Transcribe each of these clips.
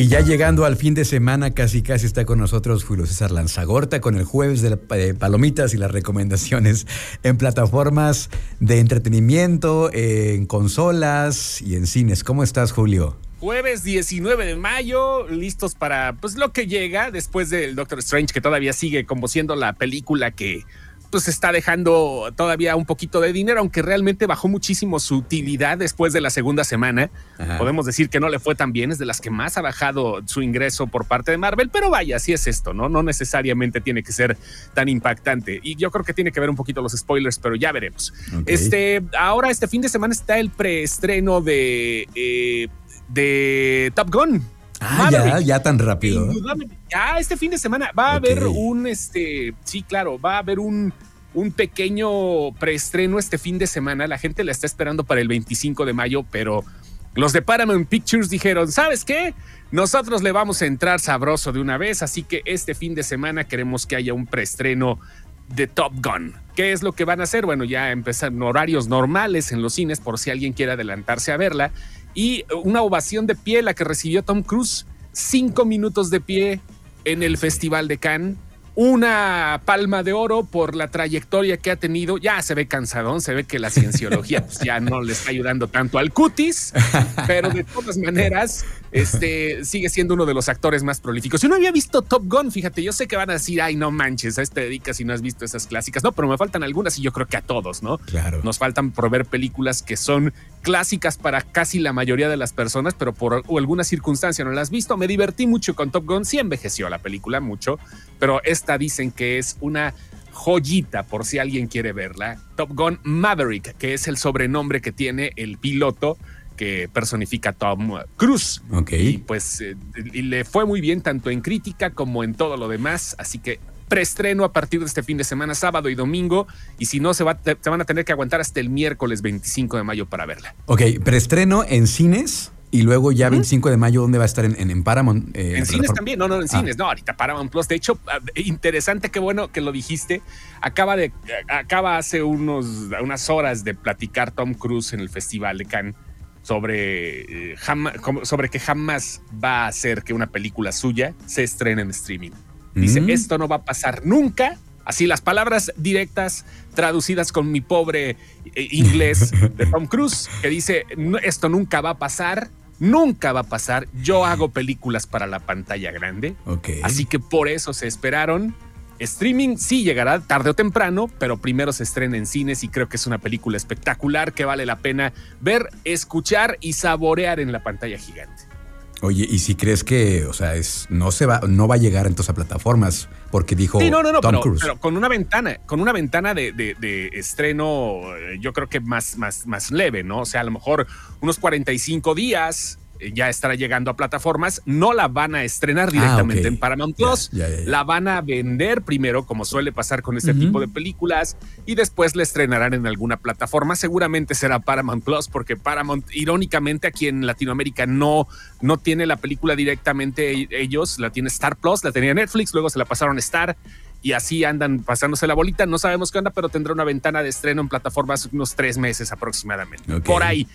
Y ya llegando al fin de semana, casi casi está con nosotros Julio César Lanzagorta con el jueves de, palomitas y las recomendaciones en plataformas de entretenimiento, en consolas y en cines. ¿Cómo estás, Julio? Jueves 19 de mayo, listos para pues lo que llega después del Doctor Strange, que todavía sigue como siendo la película que pues está dejando todavía un poquito de dinero, aunque realmente bajó muchísimo su utilidad después de la segunda semana. Podemos decir que no le fue tan bien, es de las que más ha bajado su ingreso por parte de Marvel, pero vaya, así es esto, ¿no? No necesariamente tiene que ser tan impactante. Y yo creo que tiene que ver un poquito los spoilers, pero ya veremos. Este, ahora este fin de semana está el preestreno de, eh, de Top Gun. Ah, ya, ya tan rápido. Ya este fin de semana va a haber un, este, sí, claro, va a haber un, un pequeño preestreno este fin de semana. La gente la está esperando para el 25 de mayo, pero los de Paramount Pictures dijeron, ¿sabes qué? Nosotros le vamos a entrar sabroso de una vez, así que este fin de semana queremos que haya un preestreno de Top Gun. ¿Qué es lo que van a hacer? Bueno, ya empezan horarios normales en los cines por si alguien quiere adelantarse a verla y una ovación de pie la que recibió Tom Cruise. Cinco minutos de pie en el Festival de Cannes una palma de oro por la trayectoria que ha tenido. Ya se ve cansadón, se ve que la cienciología pues, ya no le está ayudando tanto al cutis, pero de todas maneras, este sigue siendo uno de los actores más prolíficos. Yo no había visto Top Gun, fíjate, yo sé que van a decir, ay, no manches, a este dedicas si no has visto esas clásicas. No, pero me faltan algunas y yo creo que a todos, ¿no? Claro. Nos faltan por ver películas que son clásicas para casi la mayoría de las personas, pero por alguna circunstancia no las has visto. Me divertí mucho con Top Gun, sí envejeció la película mucho, pero esta dicen que es una joyita por si alguien quiere verla. Top Gun Maverick, que es el sobrenombre que tiene el piloto que personifica Tom Cruise. Ok. Y pues eh, y le fue muy bien tanto en crítica como en todo lo demás, así que preestreno a partir de este fin de semana, sábado y domingo, y si no, se, va, se van a tener que aguantar hasta el miércoles 25 de mayo para verla. Ok, preestreno en cines. Y luego ya 25 de mayo, ¿dónde va a estar? En, Paramount. Eh, en cines también, no, no, en ah. cines, no, ahorita Paramount Plus. De hecho, ah, interesante, qué bueno que lo dijiste. Acaba de, acaba hace unos, unas horas de platicar Tom Cruise en el Festival de Cannes sobre, eh, sobre que jamás va a hacer que una película suya se estrene en streaming. Dice, mm. esto no va a pasar nunca. Así las palabras directas traducidas con mi pobre eh, inglés de Tom Cruise, que dice, esto nunca va a pasar, nunca va a pasar. Yo hago películas para la pantalla grande. Así que por eso se esperaron Streaming sí llegará tarde o temprano, pero primero se estrena en cines y creo que es una película espectacular que vale la pena ver, escuchar y saborear en la pantalla gigante. Oye, y si crees que, o sea, es no se va, no va a llegar entonces a plataformas, porque dijo no, no, no, Tom Cruise. Pero con una ventana, con una ventana de, de, estreno, eh, yo creo que más, más, más leve, ¿no? O sea, a lo mejor unos 45 días, ya estará llegando a plataformas, no la van a estrenar ah, directamente en Paramount Plus, la van a vender primero, como suele pasar con este tipo de películas, y después la estrenarán en alguna plataforma. Seguramente será Paramount Plus, porque Paramount, irónicamente, aquí en Latinoamérica no, no tiene la película directamente e-, ellos, la tiene Star Plus, la tenía Netflix, luego se la pasaron a Star y así andan pasándose la bolita. No sabemos qué onda, pero tendrá una ventana de estreno en plataformas unos tres meses aproximadamente. Por ahí.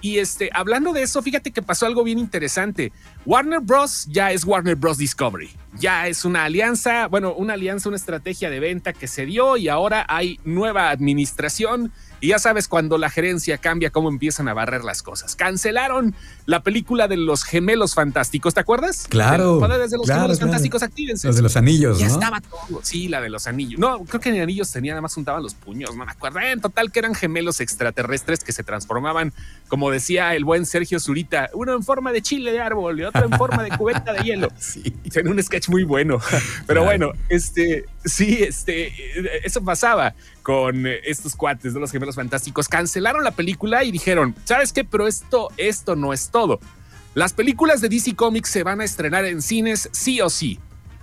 Y este, hablando de eso, fíjate que pasó algo bien interesante. Warner Bros. ya es Warner Bros. Discovery. Ya es una alianza, bueno, una alianza, una estrategia de venta que se dio y ahora hay nueva administración y ya sabes, cuando la gerencia cambia, cómo empiezan a barrer las cosas. Cancelaron la película de los gemelos fantásticos, ¿te acuerdas? Claro. De los gemelos fantásticos, actívense. Los de los anillos, ya estaba todo. Sí, la de los anillos. No, creo que en anillos tenía, nada más juntaban los puños, no me acuerdo. En total, que eran gemelos extraterrestres que se transformaban, como decía el buen Sergio Zurita, uno en forma de chile de árbol y otro en forma de cubeta de hielo. Sí. En un sketch muy bueno. Pero bueno, este, sí, este, eso pasaba con estos cuates de los gemelos fantásticos. Cancelaron la película y dijeron, ¿sabes qué? Pero esto, esto no es todo. Las películas de DC Comics se van a estrenar en cines sí o sí.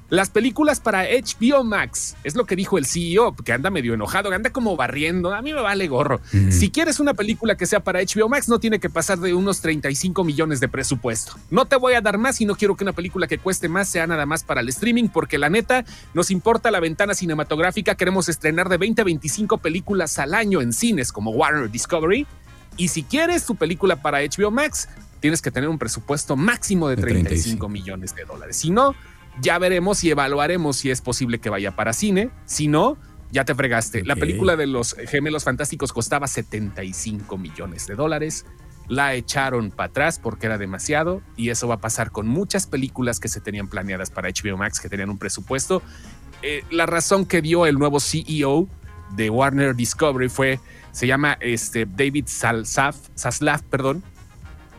Las películas para HBO Max, es lo que dijo el CEO, que anda medio enojado, anda como barriendo, a mí me vale gorro. Si quieres una película que sea para HBO Max, no tiene que pasar de unos 35 millones de presupuesto. No te voy a dar más y no quiero que una película que cueste más sea nada más para el streaming, porque la neta nos importa la ventana cinematográfica, queremos estrenar de 20 a 25 películas al año en cines como Warner Discovery. Y si quieres tu película para HBO Max, tienes que tener un presupuesto máximo de 35, millones de dólares. Si no, ya veremos y evaluaremos si es posible que vaya para cine. Si no, ya te fregaste. La película de los gemelos fantásticos costaba 75 millones de dólares. La echaron para atrás porque era demasiado y eso va a pasar con muchas películas que se tenían planeadas para HBO Max que tenían un presupuesto. Eh, la razón que dio el nuevo CEO de Warner Discovery fue, se llama este, David Salsaf, Saslav, perdón,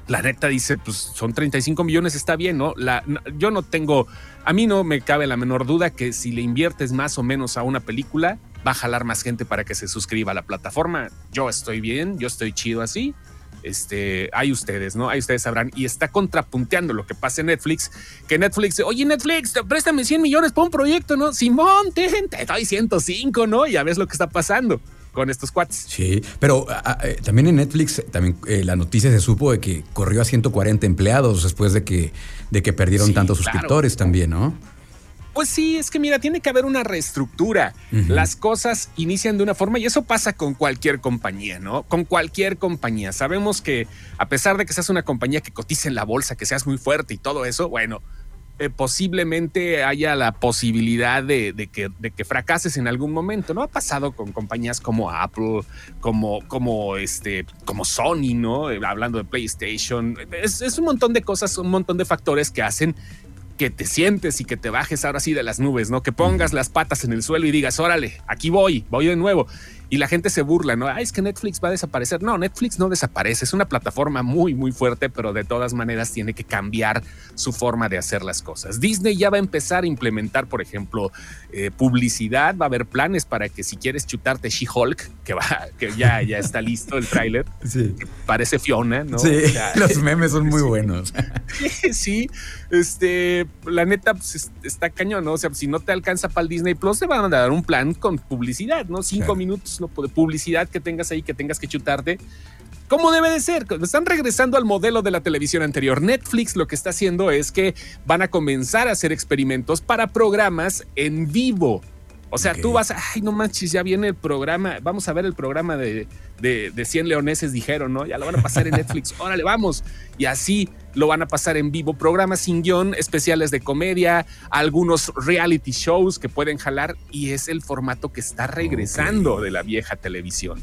la neta dice, pues son 35 millones, está bien, ¿no? La, yo no tengo, a mí no me cabe la menor duda que si le inviertes más o menos a una película, va a jalar más gente para que se suscriba a la plataforma. Yo estoy bien, yo estoy chido así. Este, hay ustedes, ¿no? Hay ustedes sabrán. Y está contrapunteando lo que pasa en Netflix, que Netflix, oye Netflix, préstame 100 millones para un proyecto, ¿no? Simón, te doy 105, ¿no? Ya ves lo que está pasando con estos cuates. Sí, pero eh, también en Netflix, también eh, la noticia se supo de que corrió a 140 empleados después de que, de que perdieron tantos suscriptores también, ¿no? Pues sí, es que mira, tiene que haber una reestructura. Las cosas inician de una forma y eso pasa con cualquier compañía, ¿no? Con cualquier compañía. Sabemos que a pesar de que seas una compañía que cotiza en la bolsa, que seas muy fuerte y todo eso, bueno, eh, posiblemente haya la posibilidad de, que, de, que, fracases en algún momento. ¿No? Ha pasado con compañías como Apple, como, como, este, como Sony, ¿no? Eh, hablando de PlayStation. Es, es un montón de cosas, un montón de factores que hacen que te sientes y que te bajes ahora sí de las nubes, ¿no? Que pongas las patas en el suelo y digas, órale, aquí voy, voy de nuevo y la gente se burla, ¿no? Ay, es que Netflix va a desaparecer. No, Netflix no desaparece. Es una plataforma muy, muy fuerte, pero de todas maneras tiene que cambiar su forma de hacer las cosas. Disney ya va a empezar a implementar, por ejemplo, eh, publicidad. Va a haber planes para que si quieres chutarte She-Hulk, que va, que ya, ya está listo el tráiler, sí. parece Fiona, ¿no? Sí, los memes son muy buenos. sí, este, la neta pues, está cañón, ¿no? O sea, si no te alcanza para el Disney Plus, te van a dar un plan con publicidad, ¿no? Cinco minutos de publicidad que tengas ahí, que tengas que chutarte. ¿Cómo debe de ser? Están regresando al modelo de la televisión anterior. Netflix lo que está haciendo es que van a comenzar a hacer experimentos para programas en vivo. O sea, tú vas, ay, no manches, ya viene el programa, vamos a ver el programa de, de, de 100 leoneses, dijeron, ¿no? Ya lo van a pasar en Netflix, órale, vamos. Y así lo van a pasar en vivo, programas sin guion, especiales de comedia, algunos reality shows que pueden jalar y es el formato que está regresando de la vieja televisión.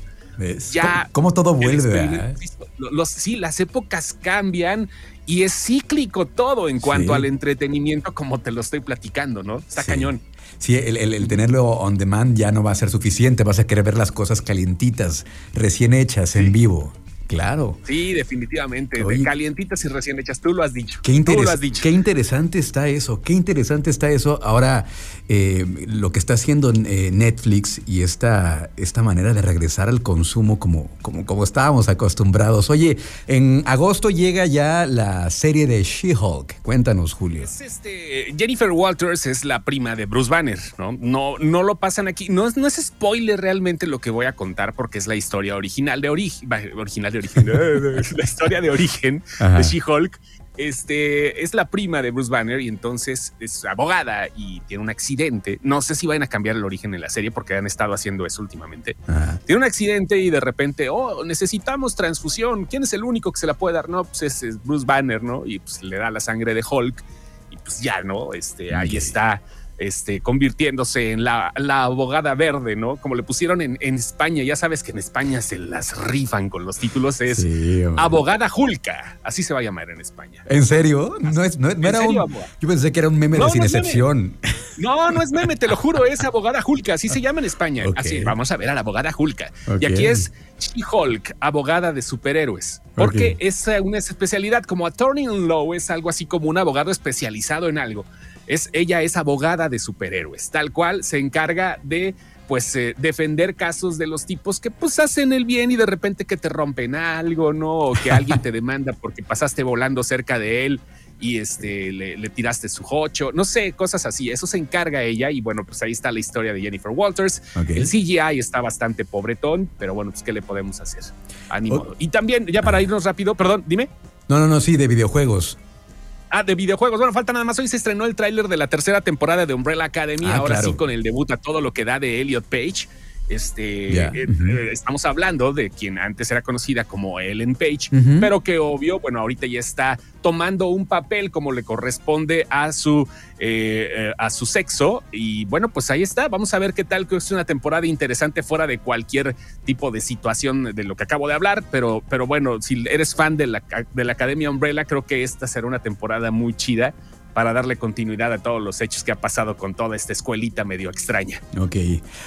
Ya ¿Cómo, todo vuelve? Los, sí, las épocas cambian y es cíclico todo en cuanto al entretenimiento, como te lo estoy platicando, ¿no? Está cañón. Sí, el, tenerlo on demand ya no va a ser suficiente, vas a querer ver las cosas calientitas, recién hechas, en vivo. Claro. Sí, definitivamente. de calientitas y recién hechas. Tú lo has dicho. Qué, Tú lo has dicho. qué interesante está eso. Qué interesante está eso. Ahora, eh, lo que está haciendo eh, Netflix y esta, esta manera de regresar al consumo como, como, como estábamos acostumbrados. Oye, en agosto llega ya la serie de She-Hulk. Cuéntanos, Julio. Este, Jennifer Walters es la prima de Bruce Banner, ¿no? No, no lo pasan aquí. No, no es spoiler realmente lo que voy a contar porque es la historia original de origen, original de la historia de origen de She-Hulk. Este es la prima de Bruce Banner y entonces es abogada y tiene un accidente. No sé si vayan a cambiar el origen en la serie porque han estado haciendo eso últimamente. Tiene un accidente y de repente, oh, necesitamos transfusión. ¿Quién es el único que se la puede dar? No, pues es, Bruce Banner, ¿no? Y pues le da la sangre de Hulk y pues ya, ¿no? Este, ahí está este, convirtiéndose en la, abogada verde, ¿no? Como le pusieron en, España, ya sabes que en España se las rifan con los títulos, es abogada Julka, así se va a llamar en España. ¿En serio? No, es, no, era un, yo pensé que era un meme de sin excepción. No, no es meme, te lo juro, es abogada Julka, así se llama en España. Así, vamos a ver a la abogada Julka. Y aquí es She-Hulk, abogada de superhéroes. Porque es una especialidad como attorney in law, es algo así como un abogado especializado en algo es, ella es abogada de superhéroes, tal cual se encarga de pues eh, defender casos de los tipos que pues hacen el bien y de repente que te rompen algo, ¿no? O que alguien te demanda porque pasaste volando cerca de él y este, le, tiraste su hocho, no sé, cosas así. Eso se encarga ella y bueno, pues ahí está la historia de Jennifer Walters. El CGI está bastante pobretón, pero bueno, pues ¿qué le podemos hacer? Ánimo. Y también, ya para irnos rápido, perdón, dime. No, no, no, sí, de videojuegos. Ah, de videojuegos. Bueno, falta nada más. Hoy se estrenó el tráiler de la tercera temporada de Umbrella Academy. Ah, ahora sí, con el debut a todo lo que da de Elliot Page. Este, eh, eh, estamos hablando de quien antes era conocida como Ellen Page, pero que obvio, bueno, ahorita ya está tomando un papel como le corresponde a su, eh, a su sexo. Y bueno, pues ahí está. Vamos a ver qué tal, que es una temporada interesante fuera de cualquier tipo de situación de lo que acabo de hablar. Pero, pero bueno, si eres fan de la, de la Academia Umbrella, creo que esta será una temporada muy chida para darle continuidad a todos los hechos que ha pasado con toda esta escuelita medio extraña. Ok.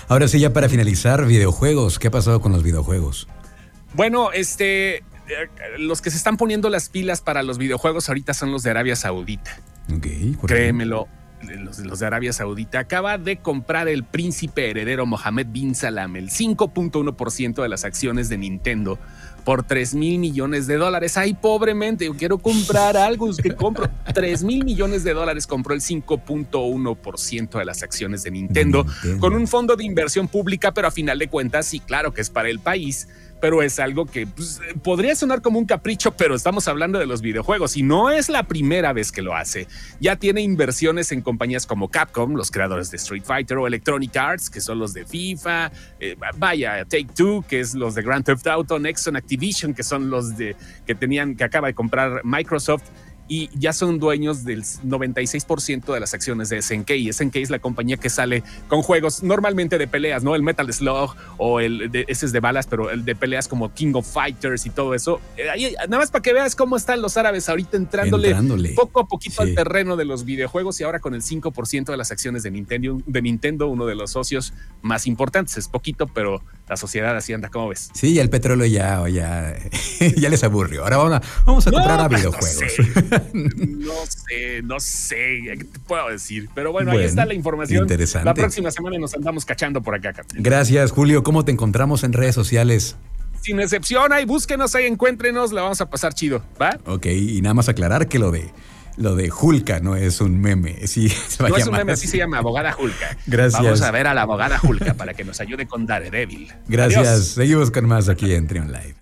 Ahora sí, ya para finalizar, videojuegos. ¿Qué ha pasado con los videojuegos? Bueno, este. Eh, los que se están poniendo las pilas para los videojuegos ahorita son los de Arabia Saudita. Ok. Créemelo. Los, los, de Arabia Saudita acaba de comprar el príncipe heredero Mohammed bin Salam el 5.1% de las acciones de Nintendo por 3 mil millones de dólares. Ay, pobremente, yo quiero comprar algo, que compro 3 mil millones de dólares, compró el 5.1% de las acciones de Nintendo, con un fondo de inversión pública, pero a final de cuentas, sí, claro que es para el país pero es algo que pues, podría sonar como un capricho, pero estamos hablando de los videojuegos y no es la primera vez que lo hace. Ya tiene inversiones en compañías como Capcom, los creadores de Street Fighter, o Electronic Arts, que son los de FIFA, eh, vaya, Take Two, que es los de Grand Theft Auto, Nexon Activision, que son los de que tenían, que acaba de comprar Microsoft y ya son dueños del 96% de las acciones de SNK. Y SNK es la compañía que sale con juegos normalmente de peleas, ¿no? El Metal Slug o el de, ese es de balas, pero el de peleas como King of Fighters y todo eso. Eh, nada más para que veas cómo están los árabes ahorita entrándole, poco a poquito al terreno de los videojuegos y ahora con el 5% de las acciones de Nintendo, de Nintendo, uno de los socios más importantes. Es poquito, pero la sociedad así anda, ¿cómo ves? Sí, el petróleo ya, ya, ya les aburrió. Ahora vamos a, vamos a comprar a videojuegos. No sé, no sé, ¿qué te puedo decir? Pero bueno, ahí está la información. Interesante. La próxima semana nos andamos cachando por acá. Gracias, Julio. ¿Cómo te encontramos en redes sociales? Sin excepción, ahí búsquenos, ahí encuéntrenos, la vamos a pasar chido, ¿va? Ok, y nada más aclarar que lo de lo de Julka no es un meme. Sí, no es un meme, así se llama, abogada Julka. Gracias. Vamos a ver a la abogada Julka para que nos ayude con Daredevil. Gracias. Seguimos con más aquí en Trion Live.